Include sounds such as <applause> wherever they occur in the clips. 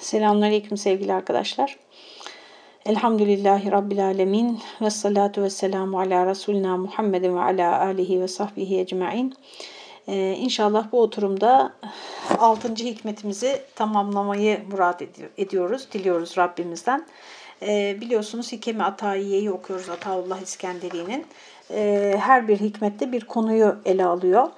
Selamünaleyküm sevgili arkadaşlar. Elhamdülillahi Rabbil Alemin ve salatu ve selamu ala Resulina Muhammedin ve ala alihi ve sahbihi ecma'in. Ee, inşallah bu oturumda 6. hikmetimizi tamamlamayı murat ediyoruz, diliyoruz Rabbimizden. Ee, biliyorsunuz Hikemi Atayiye'yi okuyoruz Ataullah İskenderi'nin. Ee, her bir hikmette bir konuyu ele alıyor.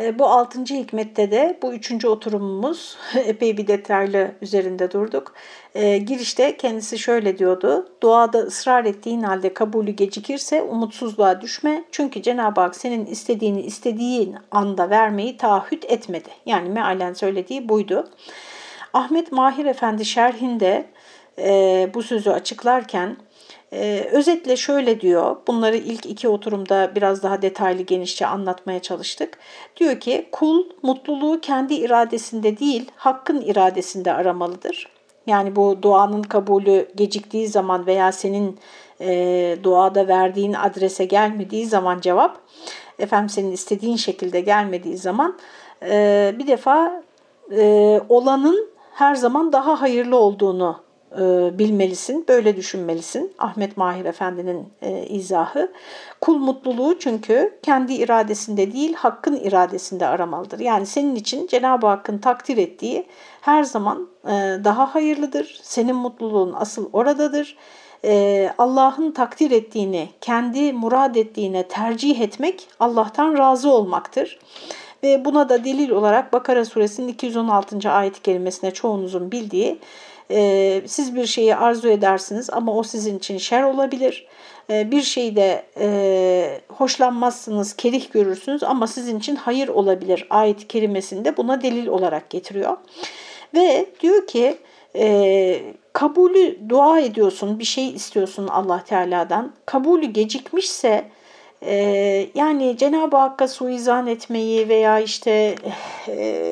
E, bu altıncı hikmette de bu üçüncü oturumumuz <laughs> epey bir detaylı üzerinde durduk. E, girişte kendisi şöyle diyordu. Duada ısrar ettiğin halde kabulü gecikirse umutsuzluğa düşme. Çünkü Cenab-ı Hak senin istediğini istediğin anda vermeyi taahhüt etmedi. Yani mealen söylediği buydu. Ahmet Mahir Efendi şerhinde e, bu sözü açıklarken ee, özetle şöyle diyor, bunları ilk iki oturumda biraz daha detaylı genişçe anlatmaya çalıştık. Diyor ki kul mutluluğu kendi iradesinde değil, hakkın iradesinde aramalıdır. Yani bu duanın kabulü geciktiği zaman veya senin e, duada verdiğin adrese gelmediği zaman cevap, efendim senin istediğin şekilde gelmediği zaman e, bir defa e, olanın her zaman daha hayırlı olduğunu bilmelisin, böyle düşünmelisin. Ahmet Mahir Efendi'nin e, izahı. Kul mutluluğu çünkü kendi iradesinde değil, hakkın iradesinde aramalıdır. Yani senin için Cenab-ı Hakk'ın takdir ettiği her zaman e, daha hayırlıdır. Senin mutluluğun asıl oradadır. E, Allah'ın takdir ettiğini, kendi murad ettiğine tercih etmek Allah'tan razı olmaktır. Ve buna da delil olarak Bakara suresinin 216. ayet kelimesine çoğunuzun bildiği e, siz bir şeyi arzu edersiniz ama o sizin için şer olabilir. E, bir şeyde e, hoşlanmazsınız, kerih görürsünüz ama sizin için hayır olabilir. Ayet kelimesinde buna delil olarak getiriyor. Ve diyor ki e, kabulü dua ediyorsun, bir şey istiyorsun Allah Teala'dan. Kabulü gecikmişse e, yani Cenab-ı Hakk'a suizan etmeyi veya işte e,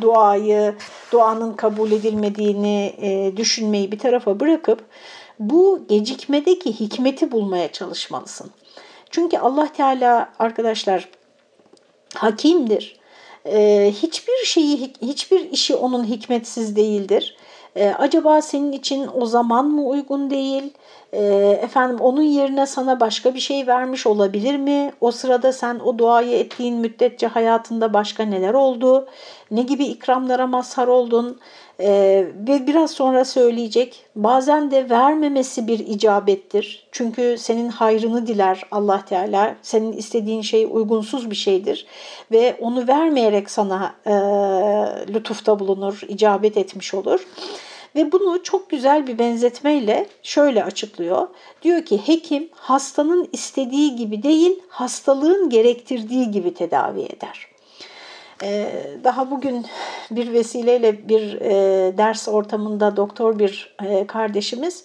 duayı, duanın kabul edilmediğini e, düşünmeyi bir tarafa bırakıp bu gecikmedeki hikmeti bulmaya çalışmalısın. Çünkü Allah Teala arkadaşlar hakimdir. E, hiçbir şeyi, hiçbir işi onun hikmetsiz değildir. E, acaba senin için o zaman mı uygun değil? E, efendim onun yerine sana başka bir şey vermiş olabilir mi? O sırada sen o duayı ettiğin müddetçe hayatında başka neler oldu? Ne gibi ikramlara mazhar oldun? E, ve biraz sonra söyleyecek. Bazen de vermemesi bir icabettir. Çünkü senin hayrını diler Allah Teala. Senin istediğin şey uygunsuz bir şeydir. Ve onu vermeyerek sana e, lütufta bulunur, icabet etmiş olur. Ve bunu çok güzel bir benzetmeyle şöyle açıklıyor. Diyor ki hekim hastanın istediği gibi değil, hastalığın gerektirdiği gibi tedavi eder. Ee, daha bugün bir vesileyle bir e, ders ortamında doktor bir e, kardeşimiz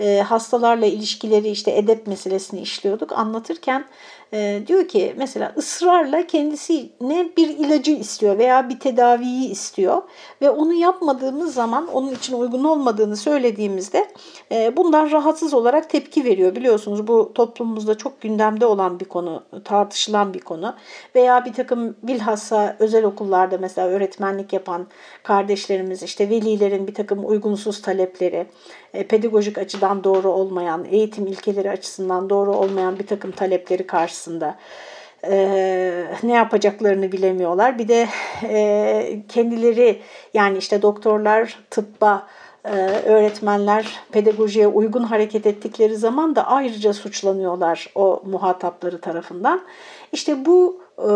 e, hastalarla ilişkileri işte edep meselesini işliyorduk. Anlatırken e, diyor ki mesela ısrarla kendisine bir ilacı istiyor veya bir tedaviyi istiyor ve onu yapmadığımız zaman onun için uygun olmadığını söylediğimizde e, bundan rahatsız olarak tepki veriyor. Biliyorsunuz bu toplumumuzda çok gündemde olan bir konu, tartışılan bir konu veya bir takım bilhassa özel okullarda mesela öğretmenlik yapan kardeşlerimiz işte velilerin bir takım uygunsuz talepleri, pedagojik açıdan doğru olmayan, eğitim ilkeleri açısından doğru olmayan bir takım talepleri karşısında e, ne yapacaklarını bilemiyorlar. Bir de e, kendileri yani işte doktorlar, tıbba, e, öğretmenler pedagojiye uygun hareket ettikleri zaman da ayrıca suçlanıyorlar o muhatapları tarafından. İşte bu e,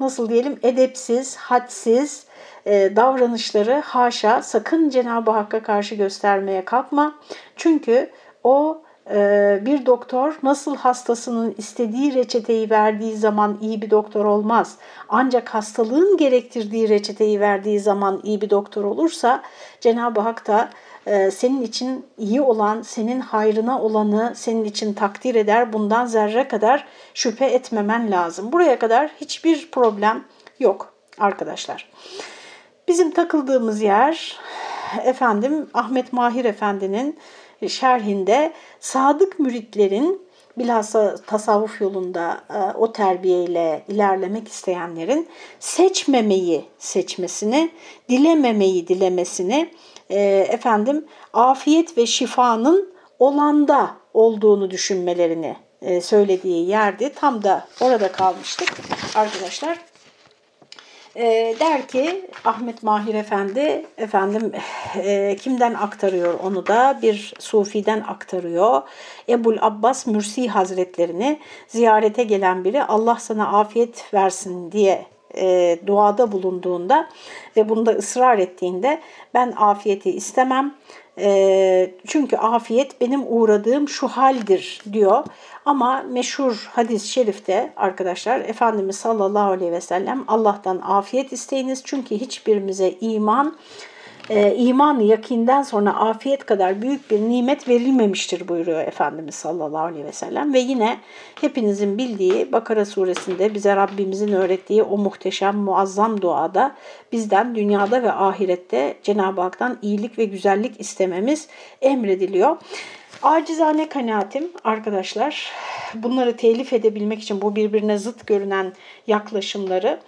nasıl diyelim edepsiz, hadsiz, e, davranışları haşa sakın Cenab-ı Hakk'a karşı göstermeye kalkma. Çünkü o e, bir doktor nasıl hastasının istediği reçeteyi verdiği zaman iyi bir doktor olmaz. Ancak hastalığın gerektirdiği reçeteyi verdiği zaman iyi bir doktor olursa Cenab-ı Hak da e, senin için iyi olan, senin hayrına olanı senin için takdir eder. Bundan zerre kadar şüphe etmemen lazım. Buraya kadar hiçbir problem yok arkadaşlar. Bizim takıldığımız yer efendim Ahmet Mahir Efendi'nin şerhinde sadık müritlerin bilhassa tasavvuf yolunda e, o terbiyeyle ilerlemek isteyenlerin seçmemeyi seçmesini, dilememeyi dilemesini, e, efendim afiyet ve şifanın olanda olduğunu düşünmelerini e, söylediği yerdi. Tam da orada kalmıştık arkadaşlar. E, der ki Ahmet Mahir Efendi efendim e, kimden aktarıyor onu da bir sufiden aktarıyor. Ebul Abbas Mürsi Hazretlerini ziyarete gelen biri Allah sana afiyet versin diye e, duada bulunduğunda ve bunda ısrar ettiğinde ben afiyeti istemem e, çünkü afiyet benim uğradığım şu haldir diyor. Ama meşhur hadis-i şerifte arkadaşlar Efendimiz sallallahu aleyhi ve sellem Allah'tan afiyet isteyiniz. Çünkü hiçbirimize iman e, iman yakinden sonra afiyet kadar büyük bir nimet verilmemiştir buyuruyor Efendimiz sallallahu aleyhi ve sellem. Ve yine hepinizin bildiği Bakara suresinde bize Rabbimizin öğrettiği o muhteşem muazzam duada bizden dünyada ve ahirette Cenab-ı Hak'tan iyilik ve güzellik istememiz emrediliyor. Acizane kanaatim arkadaşlar bunları telif edebilmek için bu birbirine zıt görünen yaklaşımları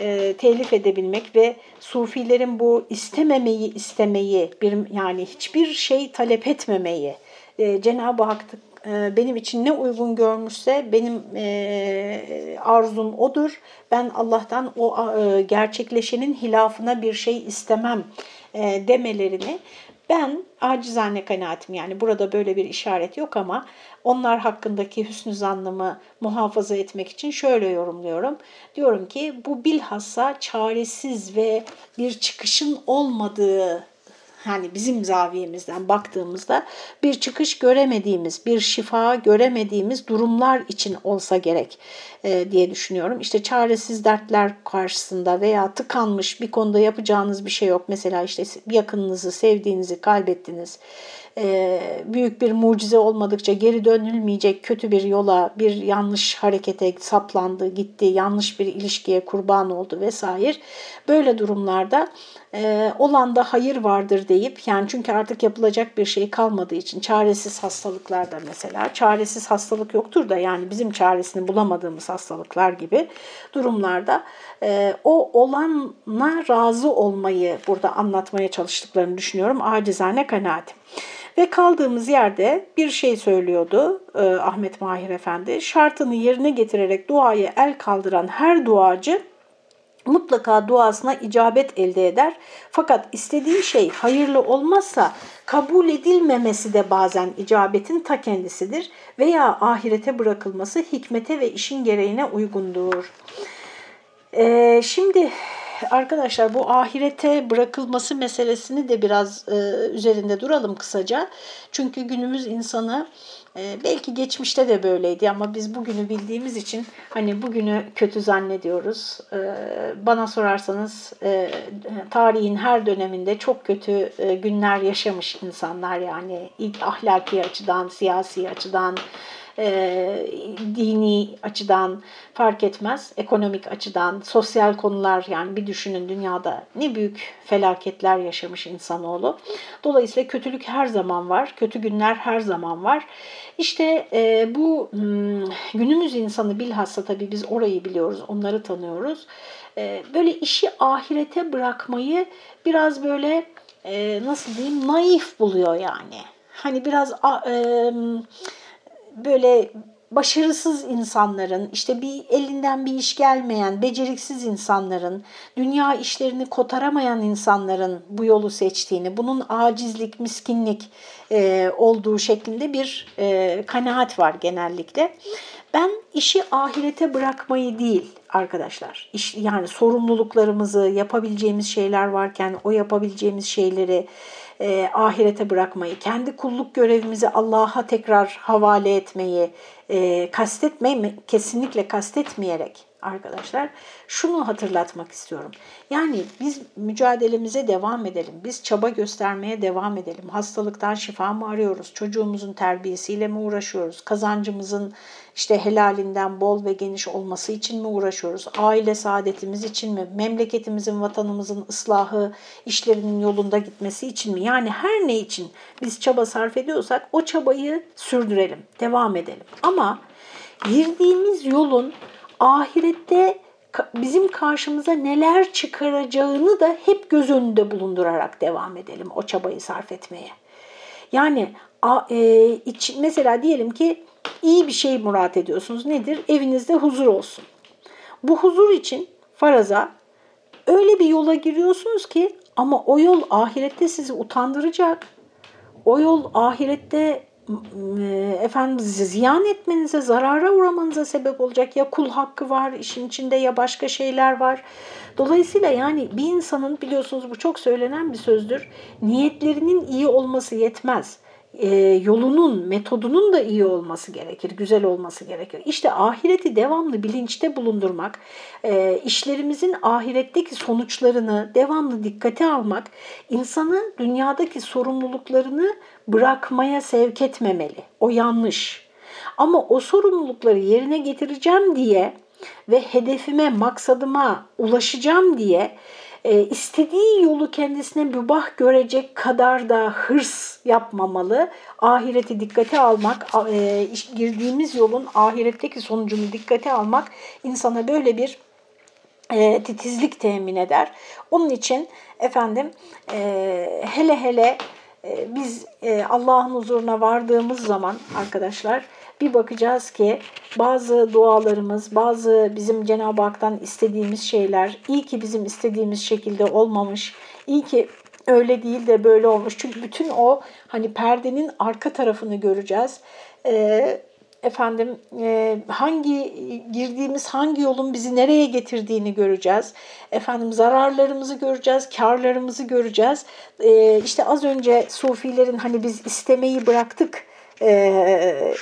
e, telif edebilmek ve sufilerin bu istememeyi istemeyi bir yani hiçbir şey talep etmemeyi e, Cenab-ı Hak e, benim için ne uygun görmüşse benim e, arzum odur. Ben Allah'tan o e, gerçekleşenin hilafına bir şey istemem e, demelerini ben acizane kanaatim yani burada böyle bir işaret yok ama onlar hakkındaki hüsnü zannımı muhafaza etmek için şöyle yorumluyorum. Diyorum ki bu bilhassa çaresiz ve bir çıkışın olmadığı yani bizim zaviyemizden baktığımızda bir çıkış göremediğimiz, bir şifa göremediğimiz durumlar için olsa gerek e, diye düşünüyorum. İşte çaresiz dertler karşısında veya tıkanmış bir konuda yapacağınız bir şey yok. Mesela işte yakınınızı, sevdiğinizi kaybettiniz e, büyük bir mucize olmadıkça geri dönülmeyecek kötü bir yola, bir yanlış harekete saplandı, gitti, yanlış bir ilişkiye kurban oldu vesaire. Böyle durumlarda e, olanda hayır vardır deyip yani çünkü artık yapılacak bir şey kalmadığı için çaresiz hastalıklarda mesela çaresiz hastalık yoktur da yani bizim çaresini bulamadığımız hastalıklar gibi durumlarda e, o olana razı olmayı burada anlatmaya çalıştıklarını düşünüyorum. Acizane kanaatim. Ve kaldığımız yerde bir şey söylüyordu e, Ahmet Mahir Efendi. Şartını yerine getirerek duaya el kaldıran her duacı mutlaka duasına icabet elde eder. Fakat istediği şey hayırlı olmazsa kabul edilmemesi de bazen icabetin ta kendisidir veya ahirete bırakılması hikmete ve işin gereğine uygundur. Ee, şimdi arkadaşlar bu ahirete bırakılması meselesini de biraz e, üzerinde duralım kısaca. Çünkü günümüz insanı e, belki geçmişte de böyleydi ama biz bugünü bildiğimiz için hani bugünü kötü zannediyoruz. E, bana sorarsanız e, tarihin her döneminde çok kötü e, günler yaşamış insanlar yani ahlaki açıdan, siyasi açıdan, e, dini açıdan fark etmez, ekonomik açıdan, sosyal konular yani bir düşünün dünyada ne büyük felaketler yaşamış insanoğlu. Dolayısıyla kötülük her zaman var, kötü günler her zaman var. İşte e, bu hmm, günümüz insanı bilhassa tabii biz orayı biliyoruz, onları tanıyoruz. E, böyle işi ahirete bırakmayı biraz böyle e, nasıl diyeyim naif buluyor yani. Hani biraz... E, böyle başarısız insanların, işte bir elinden bir iş gelmeyen, beceriksiz insanların, dünya işlerini kotaramayan insanların bu yolu seçtiğini, bunun acizlik, miskinlik e, olduğu şeklinde bir e, kanaat var genellikle. Ben işi ahirete bırakmayı değil arkadaşlar, iş, yani sorumluluklarımızı, yapabileceğimiz şeyler varken o yapabileceğimiz şeyleri e, ahirete bırakmayı, kendi kulluk görevimizi Allah'a tekrar havale etmeyi e, kastetmeyi kesinlikle kastetmeyerek arkadaşlar şunu hatırlatmak istiyorum. Yani biz mücadelemize devam edelim. Biz çaba göstermeye devam edelim. Hastalıktan şifa mı arıyoruz? Çocuğumuzun terbiyesiyle mi uğraşıyoruz? Kazancımızın işte helalinden bol ve geniş olması için mi uğraşıyoruz? Aile saadetimiz için mi? Memleketimizin, vatanımızın ıslahı, işlerinin yolunda gitmesi için mi? Yani her ne için biz çaba sarf ediyorsak o çabayı sürdürelim, devam edelim. Ama girdiğimiz yolun ahirette bizim karşımıza neler çıkaracağını da hep göz önünde bulundurarak devam edelim o çabayı sarf etmeye. Yani e, mesela diyelim ki iyi bir şey murat ediyorsunuz. Nedir? Evinizde huzur olsun. Bu huzur için faraza öyle bir yola giriyorsunuz ki ama o yol ahirette sizi utandıracak. O yol ahirette efendim ziyan etmenize, zarara uğramanıza sebep olacak. Ya kul hakkı var işin içinde ya başka şeyler var. Dolayısıyla yani bir insanın biliyorsunuz bu çok söylenen bir sözdür. Niyetlerinin iyi olması yetmez e, yolunun, metodunun da iyi olması gerekir, güzel olması gerekir. İşte ahireti devamlı bilinçte bulundurmak, e, işlerimizin ahiretteki sonuçlarını devamlı dikkate almak, insanı dünyadaki sorumluluklarını bırakmaya sevk etmemeli. O yanlış. Ama o sorumlulukları yerine getireceğim diye ve hedefime, maksadıma ulaşacağım diye e, istediği yolu kendisine mübah görecek kadar da hırs yapmamalı. Ahireti dikkate almak, e, girdiğimiz yolun ahiretteki sonucunu dikkate almak insana böyle bir e, titizlik temin eder. Onun için efendim e, hele hele e, biz e, Allah'ın huzuruna vardığımız zaman arkadaşlar bir bakacağız ki bazı dualarımız, bazı bizim Cenab-ı Hak'tan istediğimiz şeyler iyi ki bizim istediğimiz şekilde olmamış, iyi ki öyle değil de böyle olmuş. Çünkü bütün o hani perdenin arka tarafını göreceğiz. Ee, efendim e, hangi girdiğimiz hangi yolun bizi nereye getirdiğini göreceğiz. Efendim zararlarımızı göreceğiz, karlarımızı göreceğiz. E, işte az önce sufilerin hani biz istemeyi bıraktık e,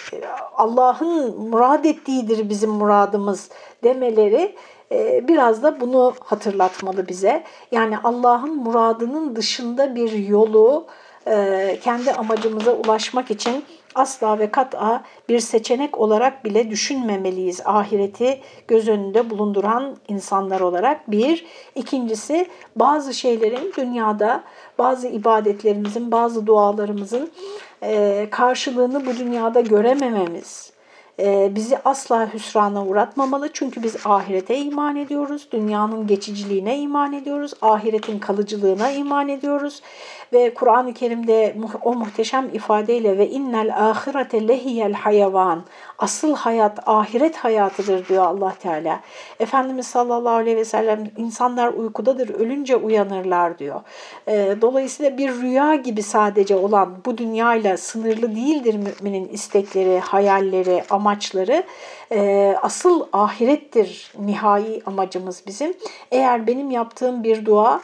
Allah'ın murad ettiğidir bizim muradımız demeleri e, biraz da bunu hatırlatmalı bize. Yani Allah'ın muradının dışında bir yolu e, kendi amacımıza ulaşmak için asla ve kat'a bir seçenek olarak bile düşünmemeliyiz ahireti göz önünde bulunduran insanlar olarak. Bir. ikincisi bazı şeylerin dünyada bazı ibadetlerimizin, bazı dualarımızın e, karşılığını bu dünyada göremememiz e, bizi asla hüsrana uğratmamalı. Çünkü biz ahirete iman ediyoruz, dünyanın geçiciliğine iman ediyoruz, ahiretin kalıcılığına iman ediyoruz. Ve Kur'an-ı Kerim'de o muhteşem ifadeyle ve innel ahirete lehiyel hayvan asıl hayat ahiret hayatıdır diyor Allah Teala. Efendimiz sallallahu aleyhi ve sellem insanlar uykudadır ölünce uyanırlar diyor. E, dolayısıyla bir rüya gibi sadece olan bu dünyayla sınırlı değildir müminin istekleri, hayalleri, amaçları. E, asıl ahirettir nihai amacımız bizim. Eğer benim yaptığım bir dua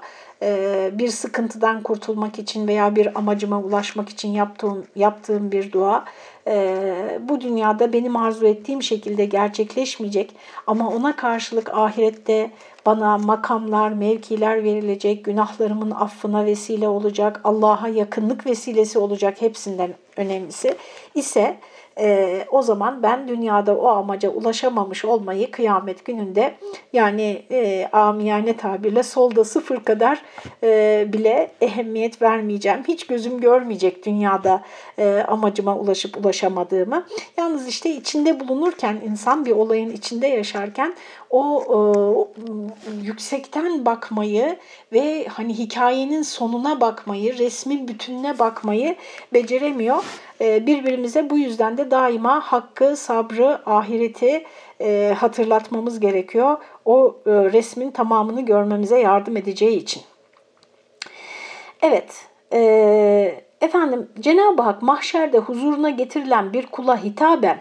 bir sıkıntıdan kurtulmak için veya bir amacıma ulaşmak için yaptığım, yaptığım bir dua e, bu dünyada benim arzu ettiğim şekilde gerçekleşmeyecek. Ama ona karşılık ahirette bana makamlar, mevkiler verilecek, günahlarımın affına vesile olacak, Allah'a yakınlık vesilesi olacak hepsinden önemlisi ise e, o zaman ben dünyada o amaca ulaşamamış olmayı kıyamet gününde yani e, amiyane tabirle solda sıfır kadar e, bile ehemmiyet vermeyeceğim. Hiç gözüm görmeyecek dünyada e, amacıma ulaşıp ulaşamadığımı. Yalnız işte içinde bulunurken insan bir olayın içinde yaşarken o e, yüksekten bakmayı ve hani hikayenin sonuna bakmayı, resmin bütününe bakmayı beceremiyor. E, birbirimize bu yüzden de daima hakkı, sabrı, ahireti e, hatırlatmamız gerekiyor. O e, resmin tamamını görmemize yardım edeceği için. Evet, e, efendim Cenab-ı Hak mahşerde huzuruna getirilen bir kula hitaben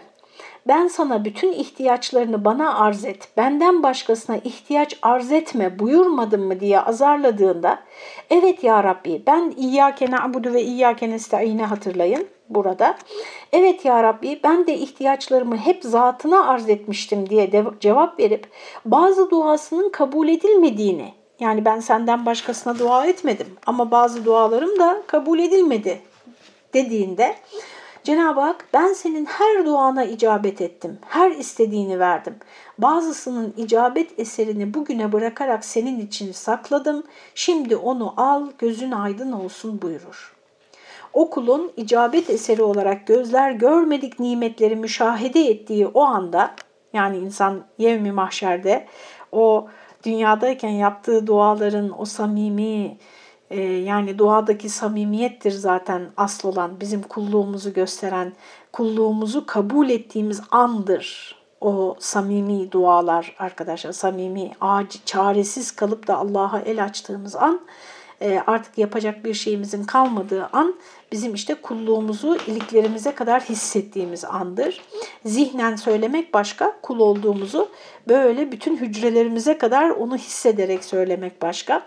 ben sana bütün ihtiyaçlarını bana arz et, benden başkasına ihtiyaç arz etme buyurmadım mı diye azarladığında evet ya Rabbi ben İyyâke na'budu ve İyyâke nesta'ine hatırlayın. Burada. Evet ya Rabbi ben de ihtiyaçlarımı hep zatına arz etmiştim diye cevap verip bazı duasının kabul edilmediğini yani ben senden başkasına dua etmedim ama bazı dualarım da kabul edilmedi dediğinde Cenab-ı Hak ben senin her duana icabet ettim, her istediğini verdim. Bazısının icabet eserini bugüne bırakarak senin için sakladım, şimdi onu al gözün aydın olsun buyurur. O kulun icabet eseri olarak gözler görmedik nimetleri müşahede ettiği o anda, yani insan yevmi mahşerde o dünyadayken yaptığı duaların o samimi, e, yani duadaki samimiyettir zaten asıl olan bizim kulluğumuzu gösteren, kulluğumuzu kabul ettiğimiz andır. O samimi dualar arkadaşlar, samimi, acil, çaresiz kalıp da Allah'a el açtığımız an e, artık yapacak bir şeyimizin kalmadığı an bizim işte kulluğumuzu iliklerimize kadar hissettiğimiz andır. Zihnen söylemek başka, kul olduğumuzu böyle bütün hücrelerimize kadar onu hissederek söylemek başka.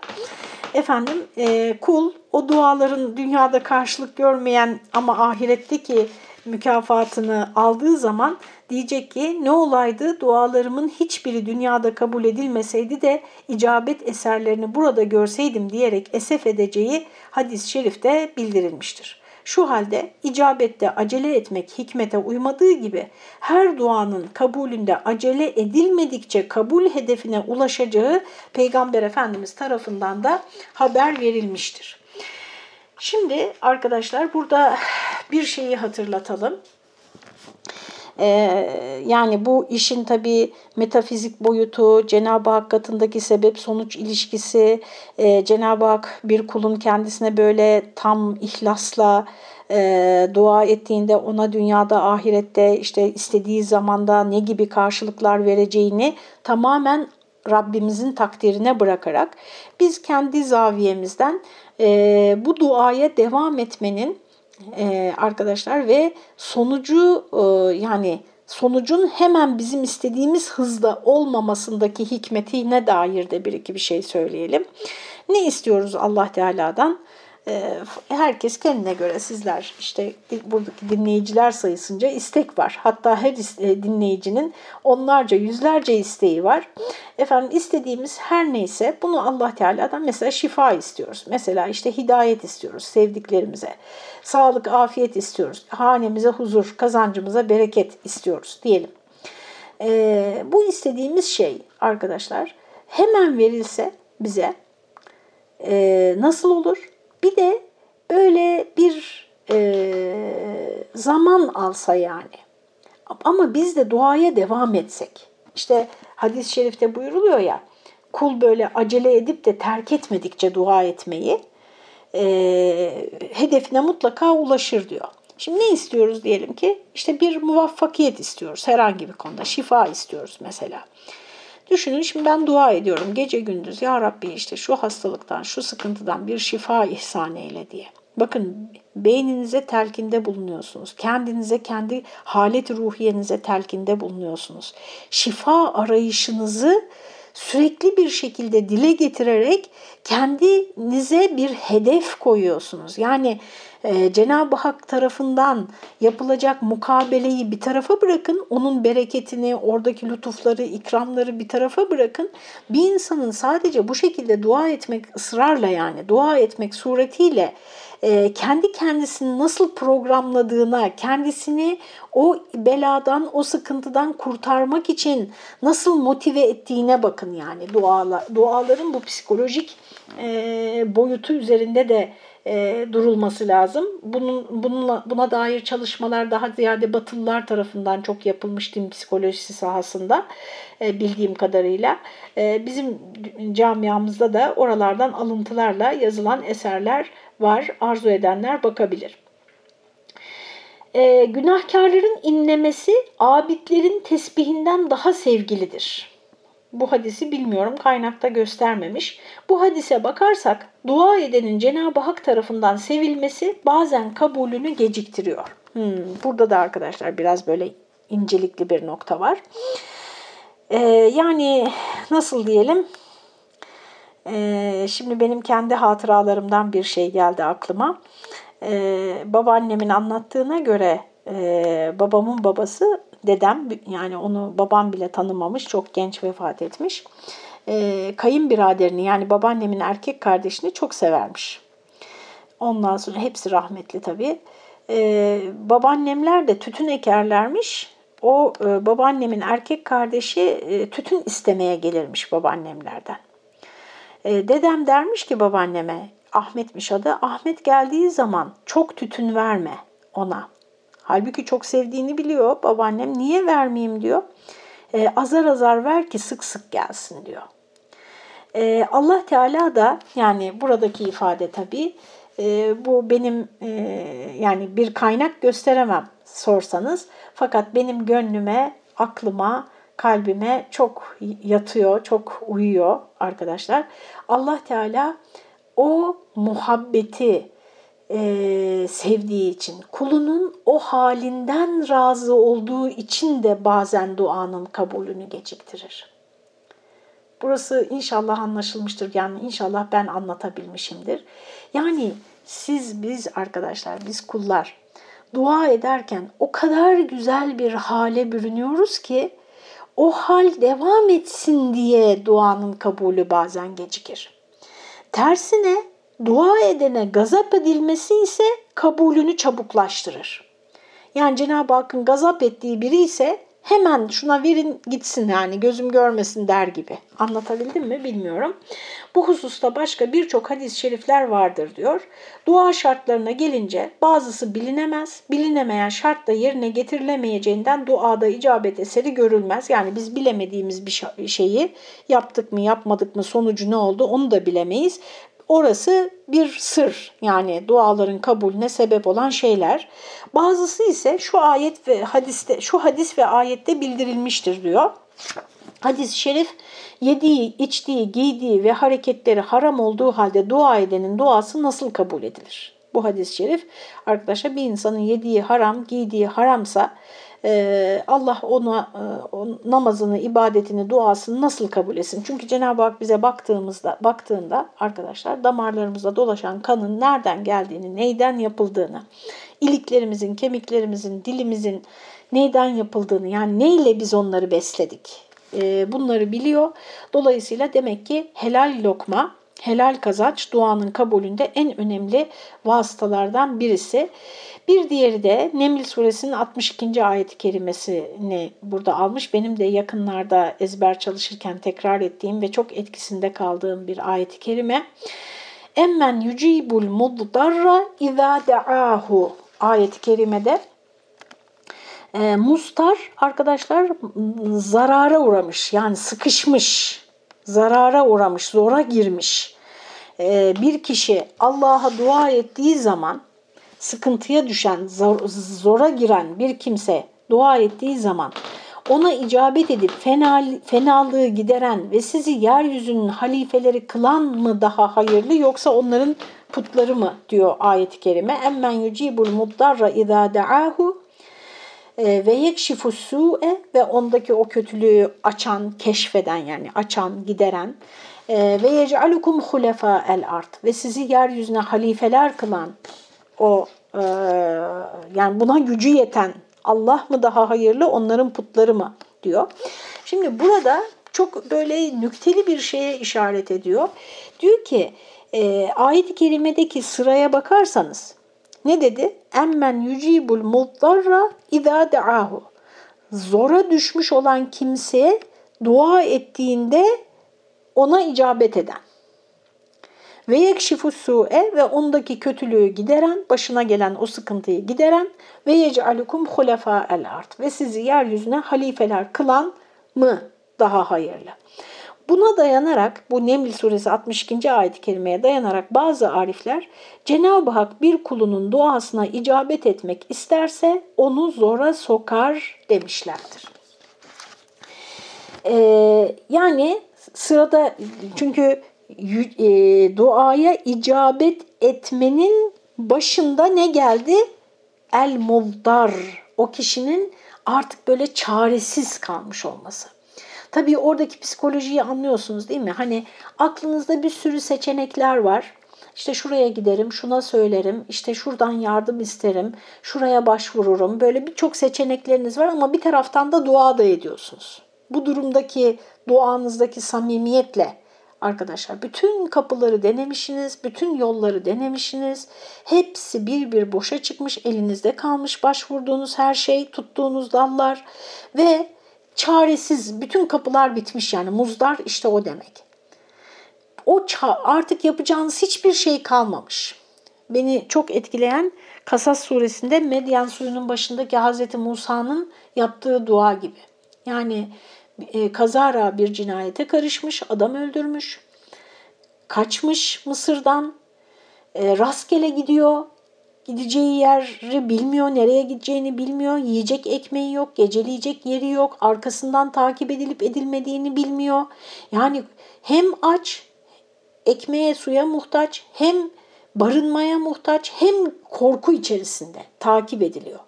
Efendim e, kul o duaların dünyada karşılık görmeyen ama ahiretteki mükafatını aldığı zaman diyecek ki ne olaydı dualarımın hiçbiri dünyada kabul edilmeseydi de icabet eserlerini burada görseydim diyerek esef edeceği hadis-i şerifte bildirilmiştir. Şu halde icabette acele etmek hikmete uymadığı gibi her duanın kabulünde acele edilmedikçe kabul hedefine ulaşacağı Peygamber Efendimiz tarafından da haber verilmiştir. Şimdi arkadaşlar burada bir şeyi hatırlatalım. Ee, yani bu işin tabi metafizik boyutu, Cenab-ı Hak katındaki sebep-sonuç ilişkisi, e, Cenab-ı Hak bir kulun kendisine böyle tam ihlasla e, dua ettiğinde ona dünyada, ahirette işte istediği zamanda ne gibi karşılıklar vereceğini tamamen Rabbimizin takdirine bırakarak biz kendi zaviyemizden e, bu duaya devam etmenin e, arkadaşlar ve sonucu e, yani sonucun hemen bizim istediğimiz hızda olmamasındaki hikmetine dair de bir iki bir şey söyleyelim. Ne istiyoruz Allah Teala'dan? Ee, herkes kendine göre sizler işte buradaki dinleyiciler sayısınca istek var. Hatta her e, dinleyicinin onlarca yüzlerce isteği var. Efendim istediğimiz her neyse bunu Allah Teala'dan mesela şifa istiyoruz. Mesela işte hidayet istiyoruz sevdiklerimize. Sağlık, afiyet istiyoruz. Hanemize huzur, kazancımıza bereket istiyoruz diyelim. Ee, bu istediğimiz şey arkadaşlar hemen verilse bize e, nasıl olur? Bir de böyle bir e, zaman alsa yani. Ama biz de duaya devam etsek. İşte hadis-i şerifte buyuruluyor ya, kul böyle acele edip de terk etmedikçe dua etmeyi e, hedefine mutlaka ulaşır diyor. Şimdi ne istiyoruz diyelim ki? İşte bir muvaffakiyet istiyoruz herhangi bir konuda. Şifa istiyoruz mesela. Düşünün şimdi ben dua ediyorum gece gündüz ya Rabbi işte şu hastalıktan, şu sıkıntıdan bir şifa ihsan eyle diye. Bakın beyninize telkinde bulunuyorsunuz. Kendinize, kendi halet ruhiyenize telkinde bulunuyorsunuz. Şifa arayışınızı sürekli bir şekilde dile getirerek kendinize bir hedef koyuyorsunuz. Yani e, Cenab-ı Hak tarafından yapılacak mukabeleyi bir tarafa bırakın, onun bereketini, oradaki lütufları, ikramları bir tarafa bırakın. Bir insanın sadece bu şekilde dua etmek ısrarla yani dua etmek suretiyle e, kendi kendisini nasıl programladığına, kendisini o beladan, o sıkıntıdan kurtarmak için nasıl motive ettiğine bakın yani dualar. Duaların bu psikolojik e, boyutu üzerinde de e, durulması lazım. Bunun, bununla, buna dair çalışmalar daha ziyade Batılılar tarafından çok yapılmış din psikolojisi sahasında e, bildiğim kadarıyla. E, bizim camiamızda da oralardan alıntılarla yazılan eserler var. Arzu edenler bakabilir. E, günahkarların inlemesi abidlerin tesbihinden daha sevgilidir. Bu hadisi bilmiyorum kaynakta göstermemiş. Bu hadise bakarsak dua edenin Cenab-ı Hak tarafından sevilmesi bazen kabulünü geciktiriyor. Hmm, burada da arkadaşlar biraz böyle incelikli bir nokta var. Ee, yani nasıl diyelim? Ee, şimdi benim kendi hatıralarımdan bir şey geldi aklıma. e, babaannemin anlattığına göre e, babamın babası dedem yani onu babam bile tanımamış çok genç vefat etmiş. E, kayınbiraderini yani babaannemin erkek kardeşini çok severmiş. Ondan sonra hepsi rahmetli tabii. E, babaannemler de tütün ekerlermiş. O e, babaannemin erkek kardeşi e, tütün istemeye gelirmiş babaannemlerden. E, dedem dermiş ki babaanneme Ahmetmiş adı. Ahmet geldiği zaman çok tütün verme ona. Halbuki çok sevdiğini biliyor babaannem. Niye vermeyeyim diyor. E, azar azar ver ki sık sık gelsin diyor. E, Allah Teala da yani buradaki ifade tabii e, bu benim e, yani bir kaynak gösteremem sorsanız. Fakat benim gönlüme, aklıma, kalbime çok yatıyor, çok uyuyor arkadaşlar. Allah Teala o muhabbeti e, sevdiği için, kulunun o halinden razı olduğu için de bazen duanın kabulünü geciktirir. Burası inşallah anlaşılmıştır. Yani inşallah ben anlatabilmişimdir. Yani siz, biz arkadaşlar, biz kullar dua ederken o kadar güzel bir hale bürünüyoruz ki o hal devam etsin diye duanın kabulü bazen gecikir. Tersine dua edene gazap edilmesi ise kabulünü çabuklaştırır. Yani Cenab-ı Hakk'ın gazap ettiği biri ise hemen şuna verin gitsin yani gözüm görmesin der gibi. Anlatabildim mi bilmiyorum. Bu hususta başka birçok hadis-i şerifler vardır diyor. Dua şartlarına gelince bazısı bilinemez, bilinemeyen şart da yerine getirilemeyeceğinden duada icabet eseri görülmez. Yani biz bilemediğimiz bir şeyi yaptık mı yapmadık mı sonucu ne oldu onu da bilemeyiz. Orası bir sır yani duaların kabulüne sebep olan şeyler. Bazısı ise şu ayet ve hadiste şu hadis ve ayette bildirilmiştir diyor. Hadis-i şerif yediği, içtiği, giydiği ve hareketleri haram olduğu halde dua edenin duası nasıl kabul edilir? Bu hadis-i şerif arkadaşlar bir insanın yediği haram, giydiği haramsa Allah ona e, namazını, ibadetini, duasını nasıl kabul etsin? Çünkü Cenab-ı Hak bize baktığımızda, baktığında arkadaşlar damarlarımızda dolaşan kanın nereden geldiğini, neyden yapıldığını, iliklerimizin, kemiklerimizin, dilimizin neyden yapıldığını yani neyle biz onları besledik e, bunları biliyor. Dolayısıyla demek ki helal lokma, helal kazanç duanın kabulünde en önemli vasıtalardan birisi. Bir diğeri de Neml suresinin 62. ayet-i kerimesini burada almış. Benim de yakınlarda ezber çalışırken tekrar ettiğim ve çok etkisinde kaldığım bir ayet-i kerime. Emmen yucibul muddarra izâ de'âhu ayet-i kerimede e, mustar arkadaşlar zarara uğramış yani sıkışmış, zarara uğramış, zora girmiş. E, bir kişi Allah'a dua ettiği zaman sıkıntıya düşen, zor, zora giren bir kimse dua ettiği zaman ona icabet edip fenal, fenalığı gideren ve sizi yeryüzünün halifeleri kılan mı daha hayırlı yoksa onların putları mı diyor ayet-i kerime. Emmen yucibul muddarra izâ da'ahu ve yekşifu su'e ve ondaki o kötülüğü açan, keşfeden yani açan, gideren ve yec'alukum hulefa el art ve sizi yeryüzüne halifeler kılan o e, yani buna gücü yeten Allah mı daha hayırlı onların putları mı diyor. Şimdi burada çok böyle nükteli bir şeye işaret ediyor. Diyor ki e, ayet-i kerimedeki sıraya bakarsanız ne dedi? Emmen yucibul muddarra izâ de'ahu. Zora düşmüş olan kimseye dua ettiğinde ona icabet eden. Ve yekşifu su'e ve ondaki kötülüğü gideren, başına gelen o sıkıntıyı gideren ve yec'alukum hulefa el art ve sizi yeryüzüne halifeler kılan mı daha hayırlı? Buna dayanarak bu Neml suresi 62. ayet-i kerimeye dayanarak bazı arifler Cenab-ı Hak bir kulunun duasına icabet etmek isterse onu zora sokar demişlerdir. Ee, yani sırada çünkü e, duaya icabet etmenin başında ne geldi? El muldar o kişinin artık böyle çaresiz kalmış olması. Tabii oradaki psikolojiyi anlıyorsunuz değil mi? Hani aklınızda bir sürü seçenekler var. İşte şuraya giderim, şuna söylerim, işte şuradan yardım isterim, şuraya başvururum. Böyle birçok seçenekleriniz var ama bir taraftan da dua da ediyorsunuz. Bu durumdaki duanızdaki samimiyetle arkadaşlar bütün kapıları denemişsiniz, bütün yolları denemişsiniz. Hepsi bir bir boşa çıkmış, elinizde kalmış başvurduğunuz her şey, tuttuğunuz dallar ve çaresiz bütün kapılar bitmiş yani muzdar işte o demek o artık yapacağınız hiçbir şey kalmamış. Beni çok etkileyen Kasas suresinde Medyan suyunun başındaki Hazreti Musa'nın yaptığı dua gibi. Yani e, kazara bir cinayete karışmış, adam öldürmüş, kaçmış Mısır'dan, e, rastgele gidiyor, gideceği yeri bilmiyor, nereye gideceğini bilmiyor, yiyecek ekmeği yok, geceleyecek yeri yok, arkasından takip edilip edilmediğini bilmiyor. Yani hem aç ekmeğe suya muhtaç, hem barınmaya muhtaç, hem korku içerisinde takip ediliyor.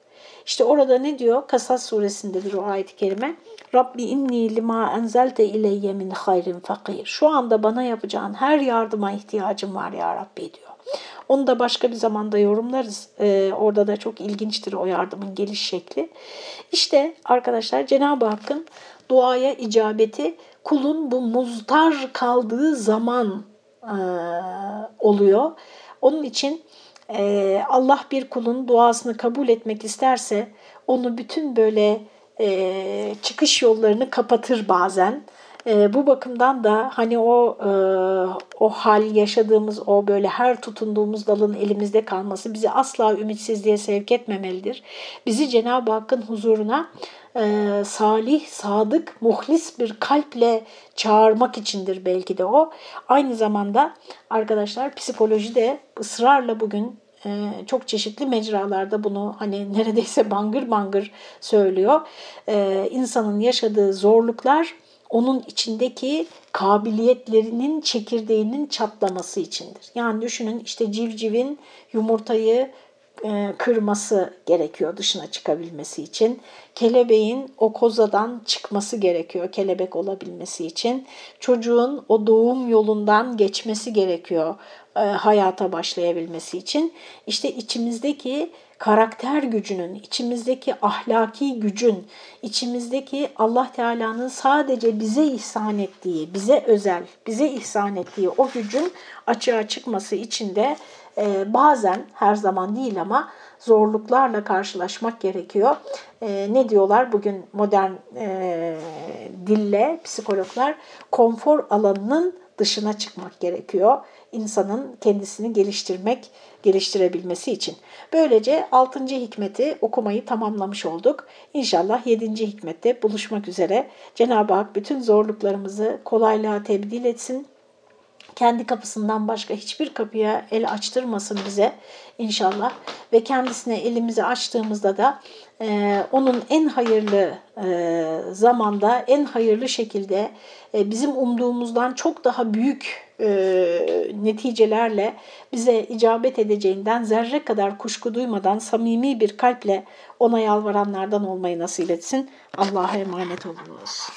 İşte orada ne diyor? Kasas suresindedir o ayet-i kerime. Rabbi inni lima enzelte ileyye min hayrin fakir. Şu anda bana yapacağın her yardıma ihtiyacım var ya Rabbi diyor. Onu da başka bir zamanda yorumlarız. Ee, orada da çok ilginçtir o yardımın geliş şekli. İşte arkadaşlar Cenab-ı Hakk'ın duaya icabeti kulun bu muztar kaldığı zaman e, oluyor. Onun için e, Allah bir kulun duasını kabul etmek isterse onu bütün böyle e, çıkış yollarını kapatır bazen. E, bu bakımdan da hani o e, o hal yaşadığımız o böyle her tutunduğumuz dalın elimizde kalması bizi asla ümitsizliğe sevk etmemelidir. Bizi Cenab-ı Hakk'ın huzuruna e, salih, sadık, muhlis bir kalple çağırmak içindir belki de o. Aynı zamanda arkadaşlar psikoloji de ısrarla bugün e, çok çeşitli mecralarda bunu hani <laughs> neredeyse bangır bangır söylüyor. E, insanın yaşadığı zorluklar onun içindeki kabiliyetlerinin çekirdeğinin çatlaması içindir. Yani düşünün işte civcivin yumurtayı e, kırması gerekiyor dışına çıkabilmesi için. Kelebeğin o kozadan çıkması gerekiyor kelebek olabilmesi için. Çocuğun o doğum yolundan geçmesi gerekiyor e, hayata başlayabilmesi için. İşte içimizdeki karakter gücünün, içimizdeki ahlaki gücün, içimizdeki Allah Teala'nın sadece bize ihsan ettiği, bize özel, bize ihsan ettiği o gücün açığa çıkması için de e, bazen her zaman değil ama zorluklarla karşılaşmak gerekiyor. E, ne diyorlar bugün modern e, dille psikologlar? Konfor alanının dışına çıkmak gerekiyor. İnsanın kendisini geliştirmek, geliştirebilmesi için. Böylece 6. hikmeti okumayı tamamlamış olduk. İnşallah 7. hikmette buluşmak üzere. Cenab-ı Hak bütün zorluklarımızı kolaylığa tebdil etsin kendi kapısından başka hiçbir kapıya el açtırmasın bize inşallah. Ve kendisine elimizi açtığımızda da e, onun en hayırlı e, zamanda, en hayırlı şekilde bizim umduğumuzdan çok daha büyük e, neticelerle bize icabet edeceğinden zerre kadar kuşku duymadan samimi bir kalple ona yalvaranlardan olmayı nasip etsin. Allah'a emanet olunuz.